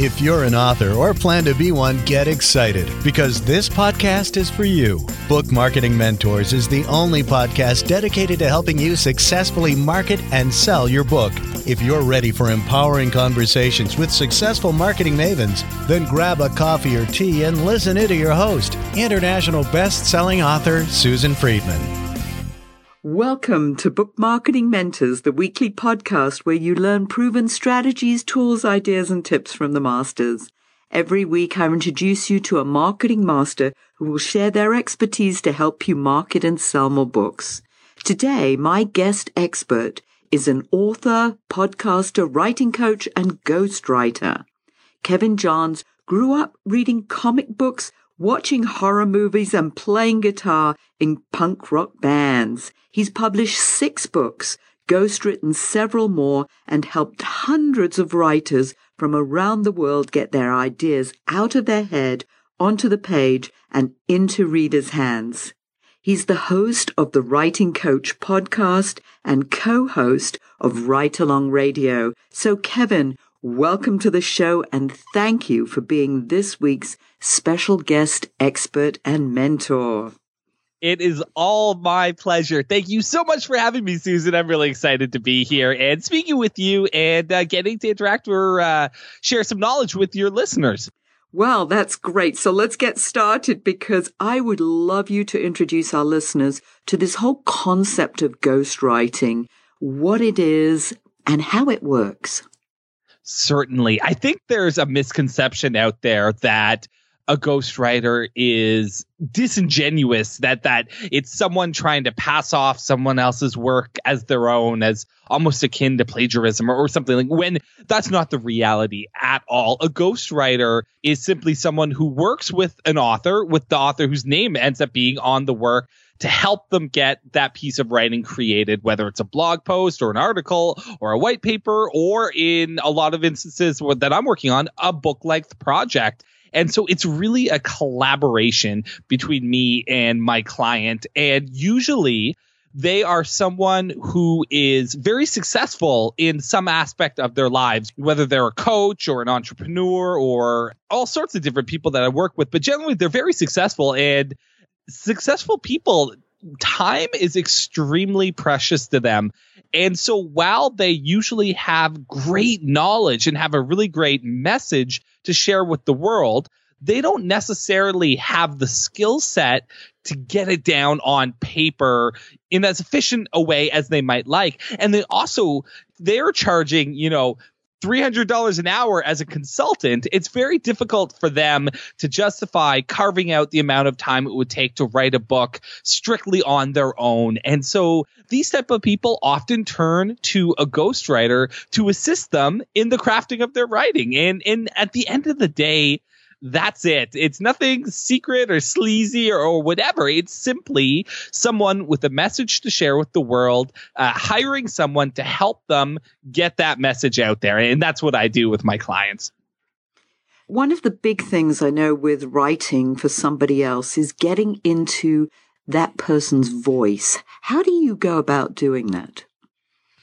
If you're an author or plan to be one, get excited because this podcast is for you. Book Marketing Mentors is the only podcast dedicated to helping you successfully market and sell your book. If you're ready for empowering conversations with successful marketing mavens, then grab a coffee or tea and listen in to your host, international best-selling author Susan Friedmann. Welcome to Book Marketing Mentors, the weekly podcast where you learn proven strategies, tools, ideas, and tips from the masters. Every week, I introduce you to a marketing master who will share their expertise to help you market and sell more books. Today, my guest expert is an author, podcaster, writing coach, and ghostwriter. Kevin Johns grew up reading comic books, watching horror movies, and playing guitar in punk rock bands. He's published six books, ghostwritten several more, and helped hundreds of writers from around the world get their ideas out of their head, onto the page, and into readers' hands. He's the host of the Writing Coach podcast and co-host of Write Along Radio. So Kevin, welcome to the show and thank you for being this week's special guest expert and mentor. It is all my pleasure. Thank you so much for having me, Susan. I'm really excited to be here and speaking with you and uh, getting to interact or uh, share some knowledge with your listeners. Well, that's great. So let's get started because I would love you to introduce our listeners to this whole concept of ghostwriting, what it is, and how it works. Certainly. I think there's a misconception out there that a ghostwriter is disingenuous that that it's someone trying to pass off someone else's work as their own as almost akin to plagiarism or, or something like when that's not the reality at all a ghostwriter is simply someone who works with an author with the author whose name ends up being on the work to help them get that piece of writing created, whether it's a blog post or an article or a white paper, or in a lot of instances that I'm working on, a book length project. And so it's really a collaboration between me and my client. And usually they are someone who is very successful in some aspect of their lives, whether they're a coach or an entrepreneur or all sorts of different people that I work with. But generally, they're very successful and successful people. Time is extremely precious to them. And so while they usually have great knowledge and have a really great message to share with the world, they don't necessarily have the skill set to get it down on paper in as efficient a way as they might like. And they also they're charging, you know, $300 an hour as a consultant, it's very difficult for them to justify carving out the amount of time it would take to write a book strictly on their own. And so these type of people often turn to a ghostwriter to assist them in the crafting of their writing. And, and at the end of the day, that's it. It's nothing secret or sleazy or, or whatever. It's simply someone with a message to share with the world, uh, hiring someone to help them get that message out there. And that's what I do with my clients. One of the big things I know with writing for somebody else is getting into that person's voice. How do you go about doing that?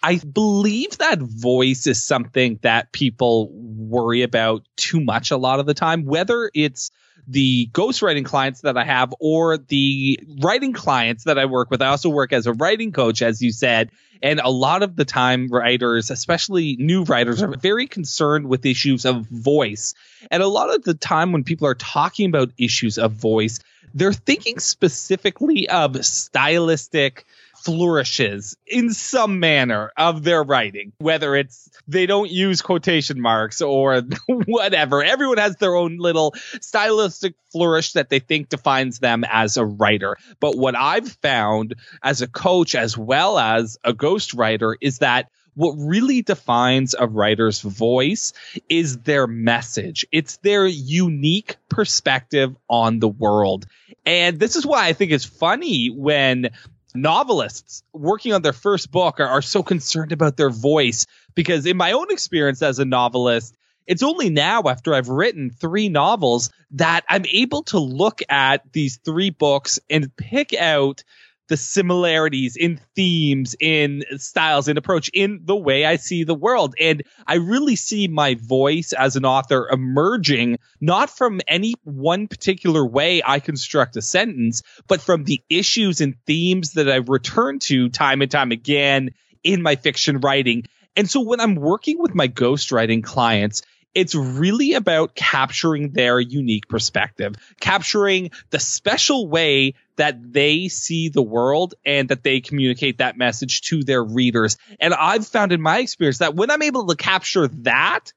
I believe that voice is something that people worry about too much a lot of the time, whether it's the ghostwriting clients that I have or the writing clients that I work with. I also work as a writing coach, as you said. And a lot of the time, writers, especially new writers, are very concerned with issues of voice. And a lot of the time, when people are talking about issues of voice, they're thinking specifically of stylistic flourishes in some manner of their writing, whether it's they don't use quotation marks or whatever. Everyone has their own little stylistic flourish that they think defines them as a writer. But what I've found as a coach as well as a ghostwriter is that what really defines a writer's voice is their message. It's their unique perspective on the world. And this is why I think it's funny when novelists working on their first book are, are so concerned about their voice because in my own experience as a novelist it's only now after I've written three novels that I'm able to look at these three books and pick out the similarities in themes, in styles, in approach, in the way I see the world. And I really see my voice as an author emerging not from any one particular way I construct a sentence, but from the issues and themes that I return to time and time again in my fiction writing. And so when I'm working with my ghostwriting clients, it's really about capturing their unique perspective, capturing the special way that they see the world and that they communicate that message to their readers. And I've found in my experience that when I'm able to capture that,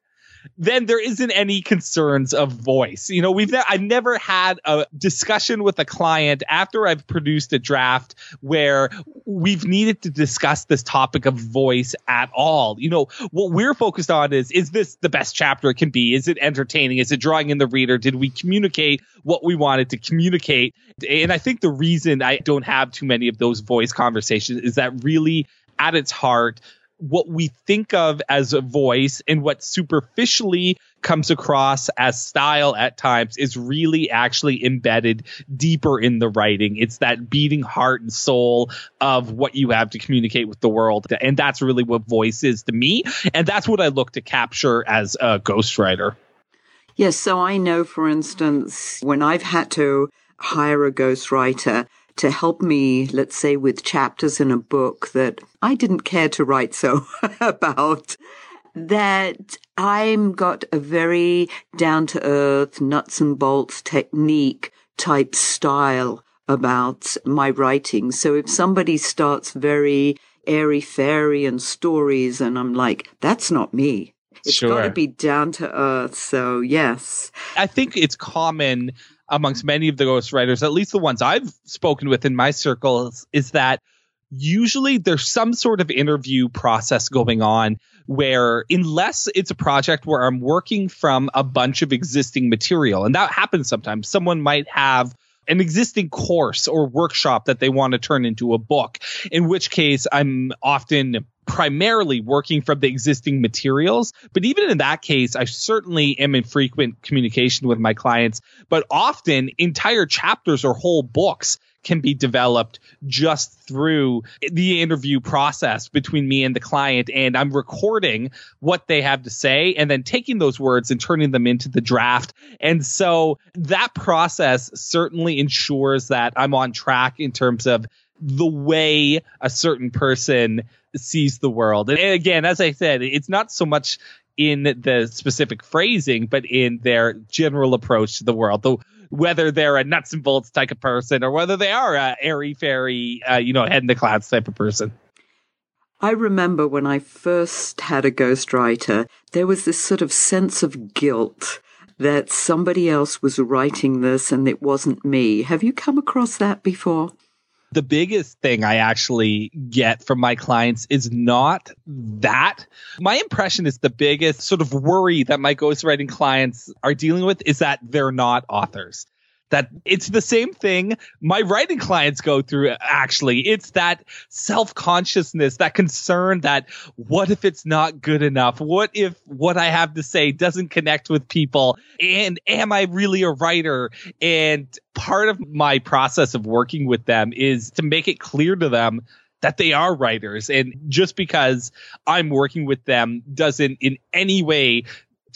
then there isn't any concerns of voice. You know, we've ne- I've never had a discussion with a client after I've produced a draft where we've needed to discuss this topic of voice at all. You know, what we're focused on is is this the best chapter it can be? Is it entertaining? Is it drawing in the reader? Did we communicate what we wanted to communicate? And I think the reason I don't have too many of those voice conversations is that really at its heart what we think of as a voice and what superficially comes across as style at times is really actually embedded deeper in the writing. It's that beating heart and soul of what you have to communicate with the world. And that's really what voice is to me. And that's what I look to capture as a ghostwriter. Yes. So I know, for instance, when I've had to hire a ghostwriter, to help me, let's say, with chapters in a book that I didn't care to write so about, that I'm got a very down to earth, nuts and bolts technique type style about my writing. So if somebody starts very airy fairy and stories, and I'm like, that's not me. It's sure. got to be down to earth. So, yes. I think it's common amongst many of the ghostwriters, at least the ones I've spoken with in my circles, is that usually there's some sort of interview process going on where unless it's a project where I'm working from a bunch of existing material, and that happens sometimes, someone might have an existing course or workshop that they want to turn into a book, in which case I'm often primarily working from the existing materials. But even in that case, I certainly am in frequent communication with my clients. But often, entire chapters or whole books can be developed just through the interview process between me and the client. And I'm recording what they have to say and then taking those words and turning them into the draft. And so that process certainly ensures that I'm on track in terms of the way a certain person sees the world. And again, as I said, it's not so much in the specific phrasing, but in their general approach to the world. Though whether they're a nuts and bolts type of person or whether they are a airy fairy, uh, you know, head in the clouds type of person. I remember when I first had a ghostwriter, there was this sort of sense of guilt that somebody else was writing this and it wasn't me. Have you come across that before? The biggest thing I actually get from my clients is not that. My impression is the biggest sort of worry that my ghostwriting clients are dealing with is that they're not authors that it's the same thing my writing clients go through actually. It's that self-consciousness that concern that what if it's not good enough? What if what i have to say doesn't connect with people? And am i really a writer? And part of my process of working with them is to make it clear to them that they are writers. And just because I'm working with them doesn't in any way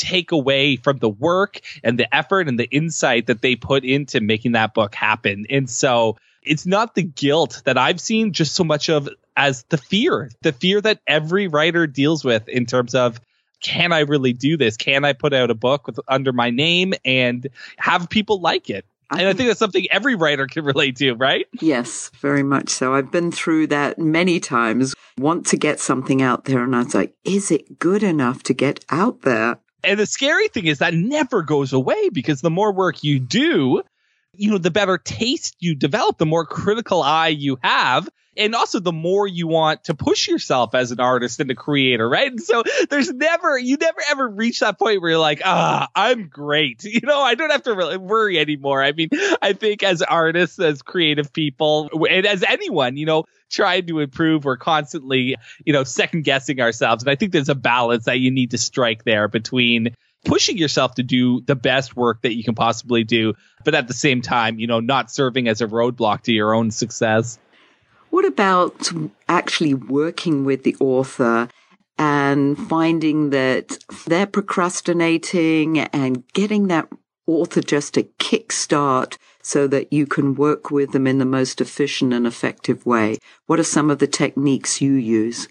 take away from the work and the effort and the insight that they put into making that book happen. And so it's not the guilt that I've seen just so much of as the fear, the fear that every writer deals with in terms of can I really do this? Can I put out a book with under my name and have people like it? and I think that's something every writer can relate to, right? Yes, very much so. I've been through that many times. Want to get something out there, and I was like, is it good enough to get out there? And the scary thing is that never goes away because the more work you do, you know, the better taste you develop, the more critical eye you have. And also the more you want to push yourself as an artist and a creator, right? And so there's never, you never ever reach that point where you're like, ah, I'm great. You know, I don't have to really worry anymore. I mean, I think as artists, as creative people, and as anyone, you know, trying to improve, we're constantly, you know, second guessing ourselves. And I think there's a balance that you need to strike there between pushing yourself to do the best work that you can possibly do, but at the same time, you know, not serving as a roadblock to your own success. What about actually working with the author and finding that they're procrastinating and getting that author just a kickstart so that you can work with them in the most efficient and effective way? What are some of the techniques you use?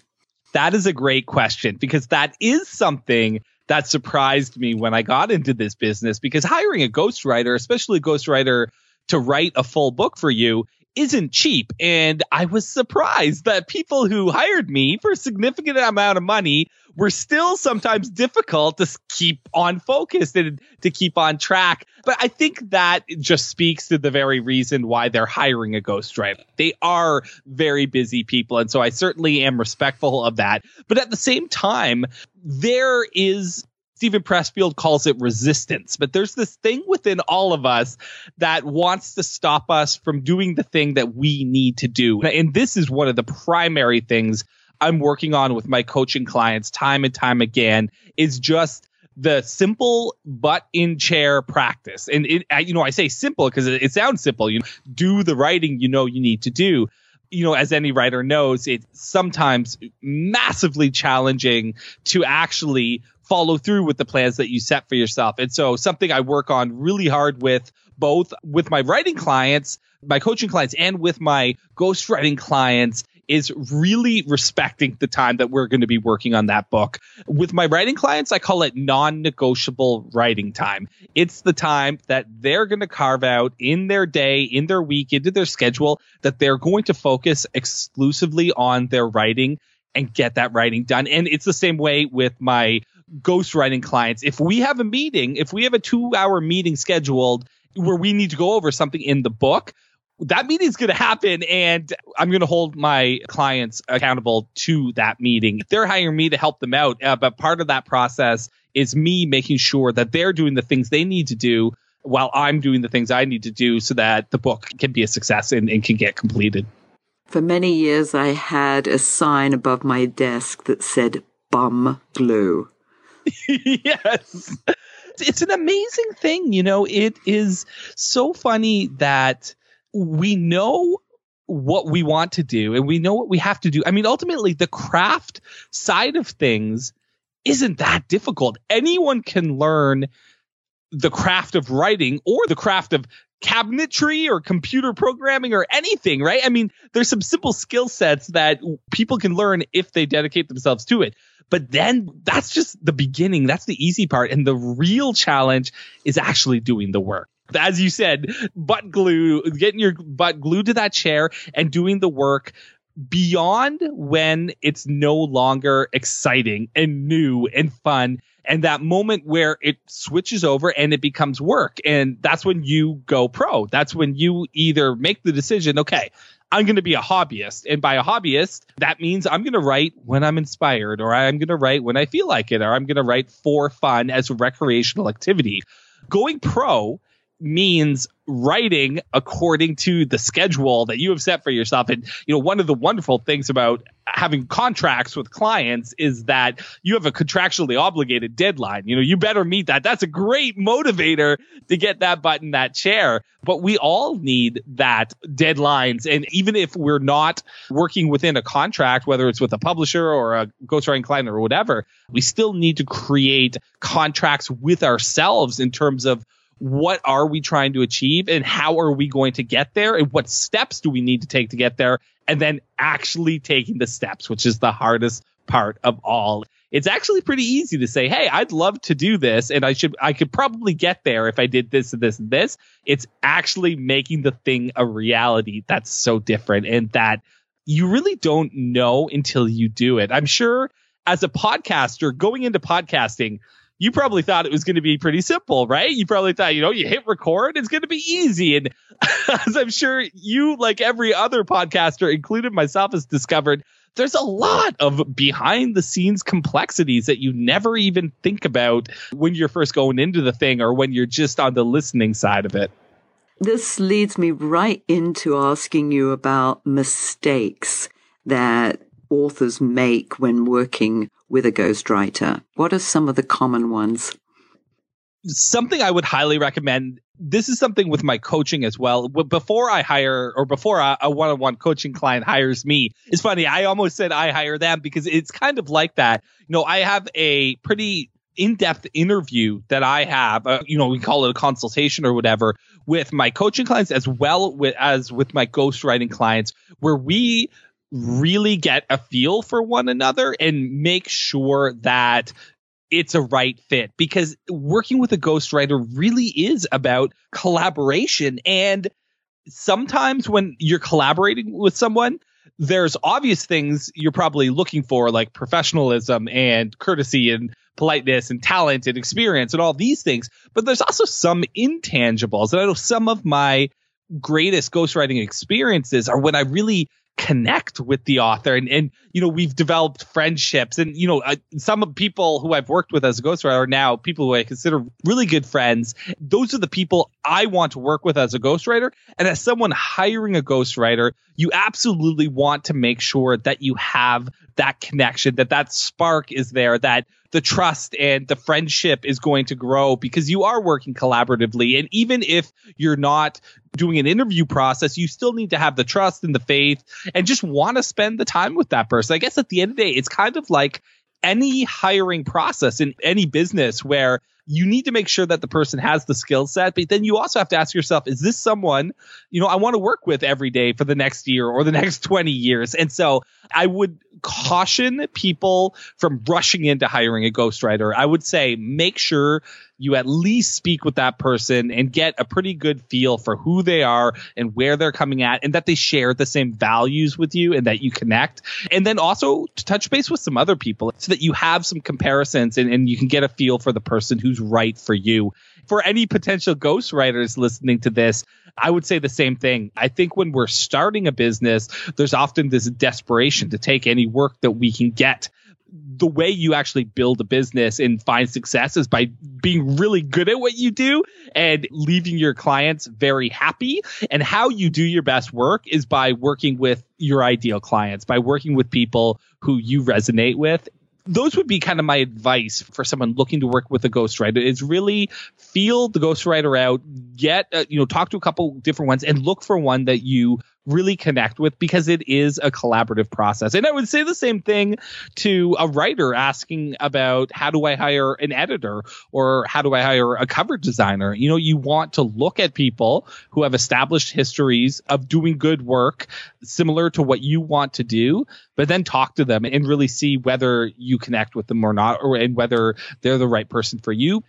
That is a great question because that is something that surprised me when I got into this business because hiring a ghostwriter, especially a ghostwriter to write a full book for you, isn't cheap. And I was surprised that people who hired me for a significant amount of money were still sometimes difficult to keep on focused and to keep on track. But I think that just speaks to the very reason why they're hiring a ghostwriter. They are very busy people. And so I certainly am respectful of that. But at the same time, there is Steven Pressfield calls it resistance, but there's this thing within all of us that wants to stop us from doing the thing that we need to do. And this is one of the primary things I'm working on with my coaching clients time and time again is just the simple butt in chair practice. And it, you know, I say simple because it, it sounds simple. You know, do the writing you know you need to do you know, as any writer knows, it's sometimes massively challenging to actually follow through with the plans that you set for yourself. And so something I work on really hard with both with my writing clients, my coaching clients, and with my ghostwriting clients is really respecting the time that we're going to be working on that book. With my writing clients, I call it non negotiable writing time. It's the time that they're going to carve out in their day, in their week, into their schedule, that they're going to focus exclusively on their writing and get that writing done. And it's the same way with my ghostwriting clients. If we have a meeting, if we have a two hour meeting scheduled where we need to go over something in the book, that meeting is going to happen and I'm going to hold my clients accountable to that meeting. They're hiring me to help them out, uh, but part of that process is me making sure that they're doing the things they need to do while I'm doing the things I need to do so that the book can be a success and, and can get completed. For many years, I had a sign above my desk that said bum glue. yes. It's an amazing thing. You know, it is so funny that we know what we want to do and we know what we have to do. I mean, ultimately, the craft side of things isn't that difficult. Anyone can learn the craft of writing or the craft of cabinetry or computer programming or anything, right? I mean, there's some simple skill sets that people can learn if they dedicate themselves to it. But then that's just the beginning. That's the easy part. And the real challenge is actually doing the work as you said, butt glue, getting your butt glued to that chair and doing the work beyond when it's no longer exciting and new and fun and that moment where it switches over and it becomes work. And that's when you go pro. That's when you either make the decision okay i'm going to be a hobbyist. And by a hobbyist that means i'm going to write when i'm inspired or i'm going to write when i feel like it or i'm going to write for fun as a recreational activity. Going pro means writing according to the schedule that you have set for yourself. And, you know, one of the wonderful things about having contracts with clients is that you have a contractually obligated deadline. You know, you better meet that. That's a great motivator to get that button, that chair. But we all need that deadlines. And even if we're not working within a contract, whether it's with a publisher or a ghostwriting client or whatever, we still need to create contracts with ourselves in terms of what are we trying to achieve and how are we going to get there and what steps do we need to take to get there and then actually taking the steps which is the hardest part of all. It's actually pretty easy to say hey i'd love to do this and i should i could probably get there if i did this and this and this. It's actually making the thing a reality that's so different and that you really don't know until you do it. I'm sure as a podcaster going into podcasting you probably thought it was going to be pretty simple, right? You probably thought, you know, you hit record, it's going to be easy. And as I'm sure you, like every other podcaster, including myself, has discovered, there's a lot of behind the scenes complexities that you never even think about when you're first going into the thing or when you're just on the listening side of it. This leads me right into asking you about mistakes that authors make when working with a ghostwriter? What are some of the common ones? something I would highly recommend. This is something with my coaching as well. Before I hire or before a one on one coaching client hires me, it's funny. I almost said I hire them because it's kind of like that. You know, I have a pretty in-depth interview that I have, uh, you know, we call it a consultation or whatever, with my coaching clients as well with, as with my ghostwriting clients, where we really get a feel for one another and make sure that it's a right fit. Because working with a ghostwriter really is about collaboration. And sometimes when you're collaborating with someone there's obvious things you're probably looking for like professionalism and courtesy and politeness and talent and experience and all these things. But there's also some intangibles. And i know some of my greatest ghostwriting experiences are when i really connect with the author. And and you know we've developed friendships and you know uh, some of people who I've worked with as a ghostwriter are now people who I consider really good friends. Those are the people I want to work with as a ghostwriter. And as someone hiring a ghostwriter you absolutely want to make sure that you have that connection that that spark is there that the trust and the friendship is going to grow because you are working collaboratively. And even if you're not doing an interview process, you still need to have the trust and the faith and just want to spend the time with that person. I guess at the end of the day, it's kind of like any hiring process in any business where you need to make sure that the person has the skill set, but then you also have to ask yourself, is this someone, you know, I want to work with every day for the next year or the next 20 years? And so I would caution people from rushing into hiring a ghostwriter. I would say make sure you at least speak with that person and get a pretty good feel for who they are and where they're coming at and that they share the same values with you and that you connect. And then also to touch base with some other people so that you have some comparisons and, and you can get a feel for the person who's right for you. For any potential ghostwriters listening to this, I would say the same thing. I think when we're starting a business, there's often this desperation to take any work that we can get the way you actually build a business and find success is by being really good at what you do and leaving your clients very happy. And how you do your best work is by working with your ideal clients, by working with people who you resonate with those would be kind of my advice for someone looking to work with a ghostwriter is really feel the ghostwriter out get uh, you know talk to a couple different ones and look for one that you really connect with because it is a collaborative process. And I would say the same thing to a writer asking about how do I hire an editor or how do I hire a cover designer? You know, you want to look at people who have established histories of doing good work similar to what you want to do, but then talk to them and really see whether you connect with them or not or and whether they're the right person for you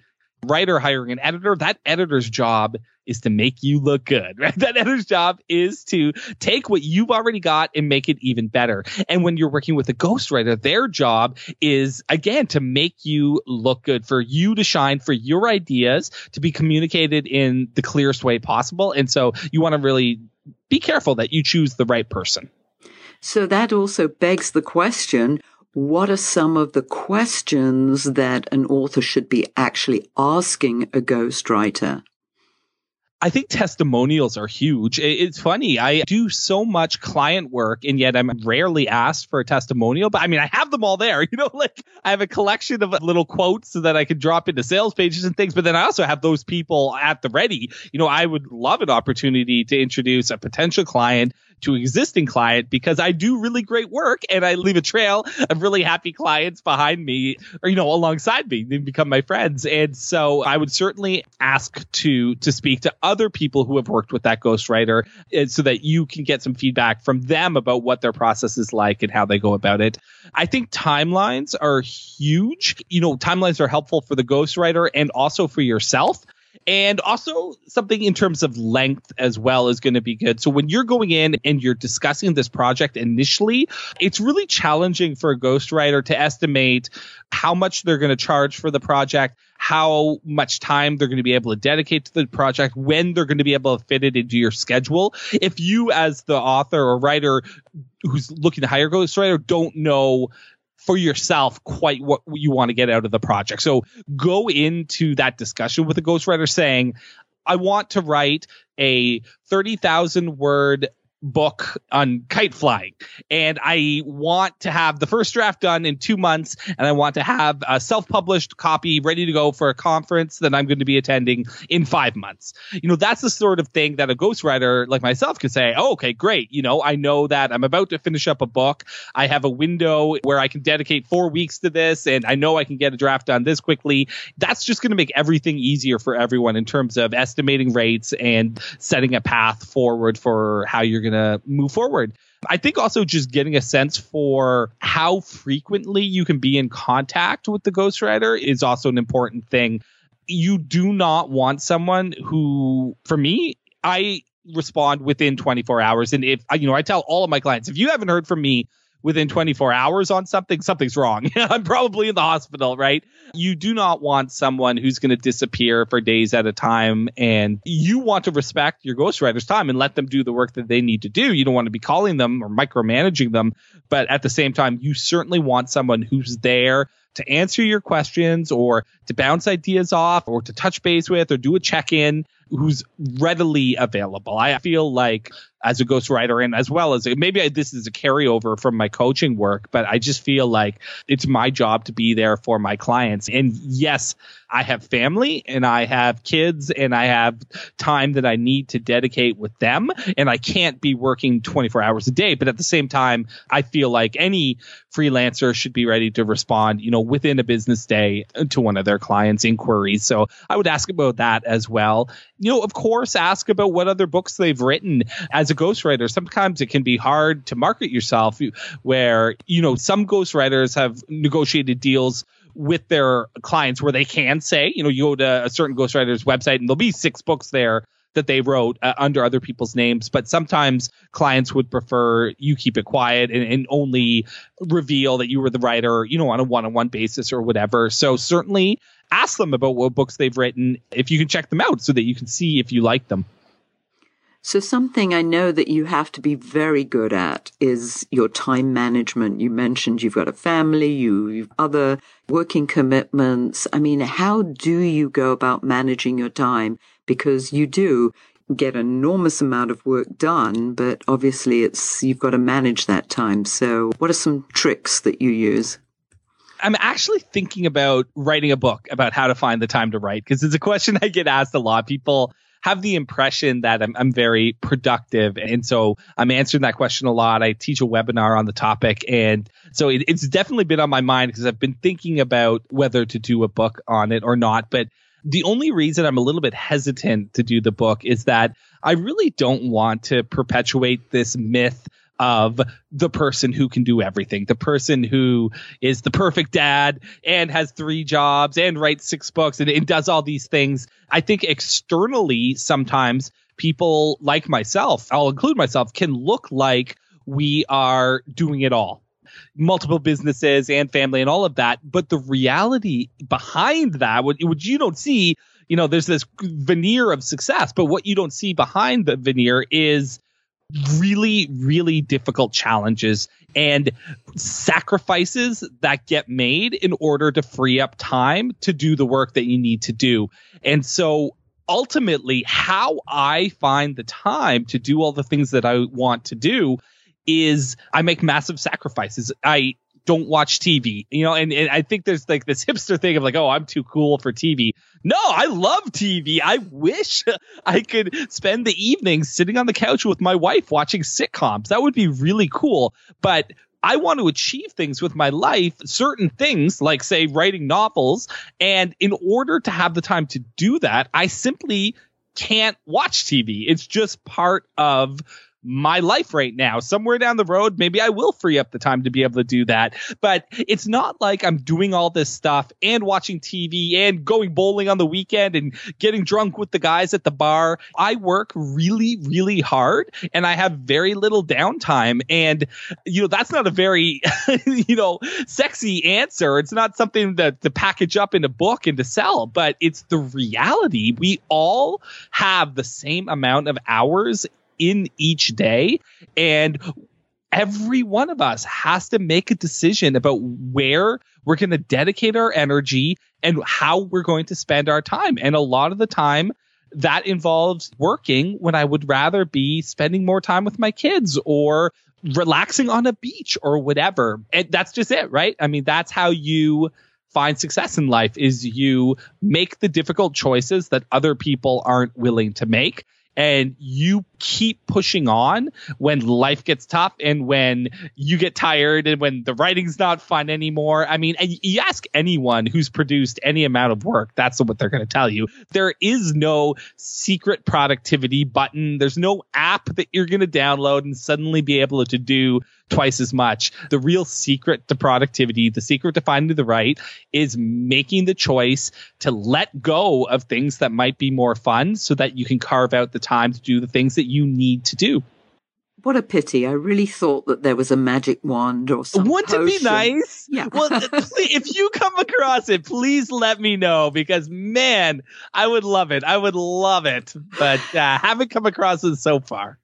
writer hiring an editor, that editor's job is to make you look good, right? That editor's job is to take what you've already got and make it even better. And when you're working with a ghostwriter, their job is again to make you look good, for you to shine, for your ideas to be communicated in the clearest way possible. And so you want to really be careful that you choose the right person. So that also begs the question what are some of the questions that an author should be actually asking a ghostwriter? I think testimonials are huge. It's funny. I do so much client work and yet I'm rarely asked for a testimonial, but I mean, I have them all there. You know, like I have a collection of little quotes so that I can drop into sales pages and things, but then I also have those people at the ready. You know, I would love an opportunity to introduce a potential client to existing client because I do really great work and I leave a trail of really happy clients behind me or you know alongside me they become my friends and so I would certainly ask to to speak to other people who have worked with that ghostwriter eh, so that you can get some feedback from them about what their process is like and how they go about it. I think timelines are huge. You know, timelines are helpful for the ghostwriter and also for yourself and also something in terms of length as well is going to be good. So when you're going in and you're discussing this project initially, it's really challenging for a ghostwriter to estimate how much they're going to charge for the project, how much time they're going to be able to dedicate to the project, when they're going to be able to fit it into your schedule. If you as the author or writer who's looking to hire a ghostwriter don't know for yourself quite what you want to get out of the project. So go into that discussion with a ghostwriter saying, I want to write a 30,000 word book on kite flying and I want to have the first draft done in two months and I want to have a self published copy ready to go for a conference that I'm going to be attending in five months. You know, that's the sort of thing that a ghostwriter like myself can say, oh, okay, great. You know, I know that I'm about to finish up a book. I have a window where I can dedicate four weeks to this and I know I can get a draft done this quickly. That's just going to make everything easier for everyone in terms of estimating rates and setting a path forward for how you're going to move forward. I think also just getting a sense for how frequently you can be in contact with the ghostwriter is also an important thing. You do not want someone who, for me, I respond within 24 hours. And if, you know, I tell all of my clients, if you haven't heard from me within mm-hmm. 24 hours on something, something's wrong. I'm probably in the hospital, right? You do not want someone who's going to disappear for days at a time. And you want to respect your ghostwriter's time and let them do the work that they need to do. You don't want to be calling them or micromanaging them. But at the same time, you certainly want someone who's there to answer your questions or to bounce ideas off or to touch base with or do a check in who's readily available. I feel like as a ghostwriter and as well as maybe I, this is a carryover from my coaching work, but I just feel like it's my job to be there for my clients. And yes, I have family and I have kids and I have time that I need to dedicate with them. And I can't be working 24 hours a day. But at the same time, I feel like any freelancer should be ready to respond, you know, within a business day to one of their clients' inquiries. So I would ask about that as well. You know, of course, ask about what other books they've written as a ghostwriter. Sometimes it can be hard to market yourself where, you know, some ghostwriters have negotiated deals with their clients where they can say, you know, you go to a certain ghostwriter's website and there'll be six books there that they wrote uh, under other people's names. But sometimes clients would prefer you keep it quiet and, and only reveal that you were the writer, you know, on a one on one basis or whatever. So certainly ask them about what books they've written if you can check them out so that you can see if you like them. So, something I know that you have to be very good at is your time management. You mentioned you've got a family, you, you've other working commitments. I mean, how do you go about managing your time? Because you do get enormous amount of work done, but obviously it's, you've got to manage that time. So, what are some tricks that you use? I'm actually thinking about writing a book about how to find the time to write because it's a question I get asked a lot. People have the impression that I'm, I'm very productive. And so I'm answering that question a lot. I teach a webinar on the topic. And so it, it's definitely been on my mind because I've been thinking about whether to do a book on it or not. But the only reason I'm a little bit hesitant to do the book is that I really don't want to perpetuate this myth of the person who can do everything, the person who is the perfect dad and has three jobs and writes six books and, and does all these things. I think externally, sometimes people like myself, I'll include myself, can look like we are doing it all multiple businesses and family and all of that. But the reality behind that, what you don't see, you know, there's this veneer of success, but what you don't see behind the veneer is really, really difficult challenges and sacrifices that get made in order to free up time to do the work that you need to do. And so ultimately, how I find the time to do all the things that I want to do is I make massive sacrifices. I don't watch TV, you know, and, and I think there's like this hipster thing of like, oh, I'm too cool for TV. No, I love TV. I wish I could spend the evenings sitting on the couch with my wife watching sitcoms. That would be really cool. But I want to achieve things with my life, certain things like, say, writing novels. And in order to have the time to do that, I simply can't watch TV. It's just part of my life right now. Somewhere down the road, maybe I will free up the time to be able to do that. But it's not like I'm doing all this stuff and watching TV and going bowling on the weekend and getting drunk with the guys at the bar. I work really, really hard and I have very little downtime. And, you know, that's not a very, you know, sexy answer. It's not something that to package up in a book and to sell, but it's the reality. We all have the same amount of hours in each day. And every one of us has to make a decision about where we're going to dedicate our energy and how we're going to spend our time. And a lot of the time, that involves working when I would rather be spending more time with my kids or relaxing on a beach or whatever. And that's just it, right? I mean, that's how you find success in life is you make the difficult choices that other people aren't willing to make and you keep pushing on when life gets tough and when you get tired and when the writing's not fun anymore. I mean, you ask anyone who's produced any amount of work, that's what they're going to tell you. There is no secret productivity button. There's no app that you're going to download and suddenly be able to do twice as much. The real secret to productivity, the secret to finding the right is making the choice to let go of things that might be more fun so that you can carve out the time to do the things that you need to do. What a pity. I really thought that there was a magic wand or something. Wouldn't it be nice? Yeah. well, if you come across it, please let me know because, man, I would love it. I would love it. But uh, haven't come across it so far.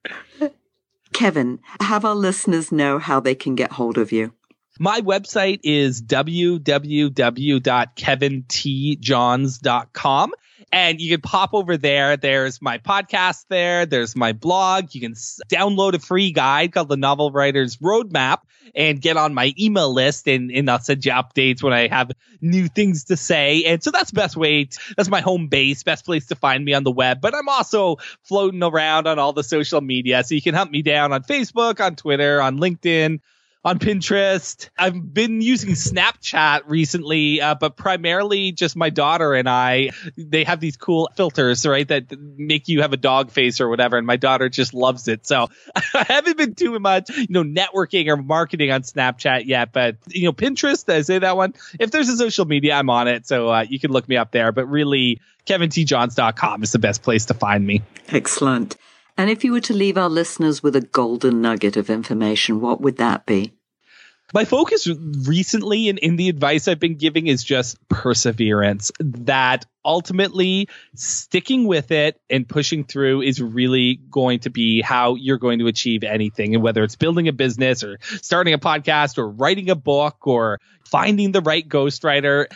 Kevin, have our listeners know how they can get hold of you. My website is www.kevintjohns.com. And you can pop over there. There's my podcast there. There's my blog. You can s- download a free guide called the Novel Writer's Roadmap and get on my email list and, and I'll send you updates when I have new things to say. And so that's best way. To, that's my home base, best place to find me on the web. But I'm also floating around on all the social media. So you can hunt me down on Facebook, on Twitter, on LinkedIn on Pinterest. I've been using Snapchat recently, uh, but primarily just my daughter and I. They have these cool filters, right, that make you have a dog face or whatever, and my daughter just loves it. So I haven't been doing much, you know, networking or marketing on Snapchat yet, but you know, Pinterest. I say that one? If there's a social media, I'm on it, so uh, you can look me up there. But really, KevinTJohns.com is the best place to find me. Excellent. And if you were to leave our listeners with a golden nugget of information, what would that be? My focus recently in, in the advice I've been giving is just perseverance. That ultimately sticking with it and pushing through is really going to be how you're going to achieve anything. And whether it's building a business or starting a podcast or writing a book or finding the right ghostwriter,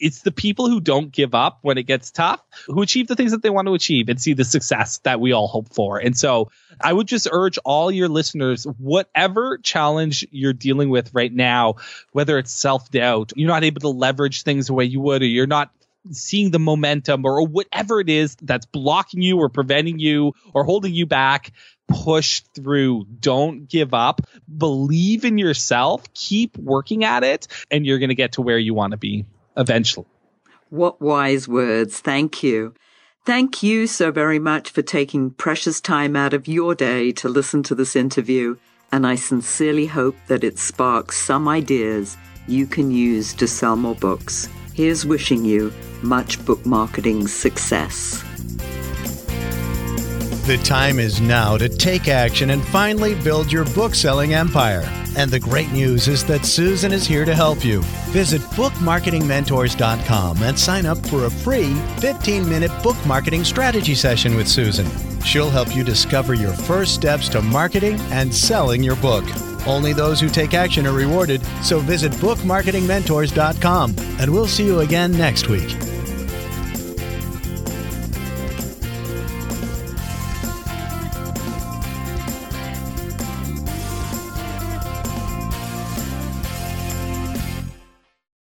it's the people who don't give up when it gets tough who achieve the things that they want to achieve and see the success that we all hope for. And so I would just urge all your listeners, whatever challenge you're dealing with right now, whether it's self doubt, you're not able to leverage things the way you would, or you're not seeing the momentum or whatever it is that's blocking you or preventing you or holding you back push through. Don't give up. Believe in yourself. Keep working at it and you're going to get to where you want to be eventually. What wise words. Thank you. Thank you so very much for taking precious time out of your day to listen to this interview. And I sincerely hope that it sparks some ideas you can use to sell more books. Here's wishing you much book marketing success. The time is now to take action and finally build your book selling empire. And the great news is that Susan is here to help you. Visit bookmarketingmentors.com and sign up for a free 15 minute book marketing strategy session with Susan. She'll help you discover your first steps to marketing and selling your book. Only those who take action are rewarded, so visit bookmarketingmentors.com and we'll see you again next week.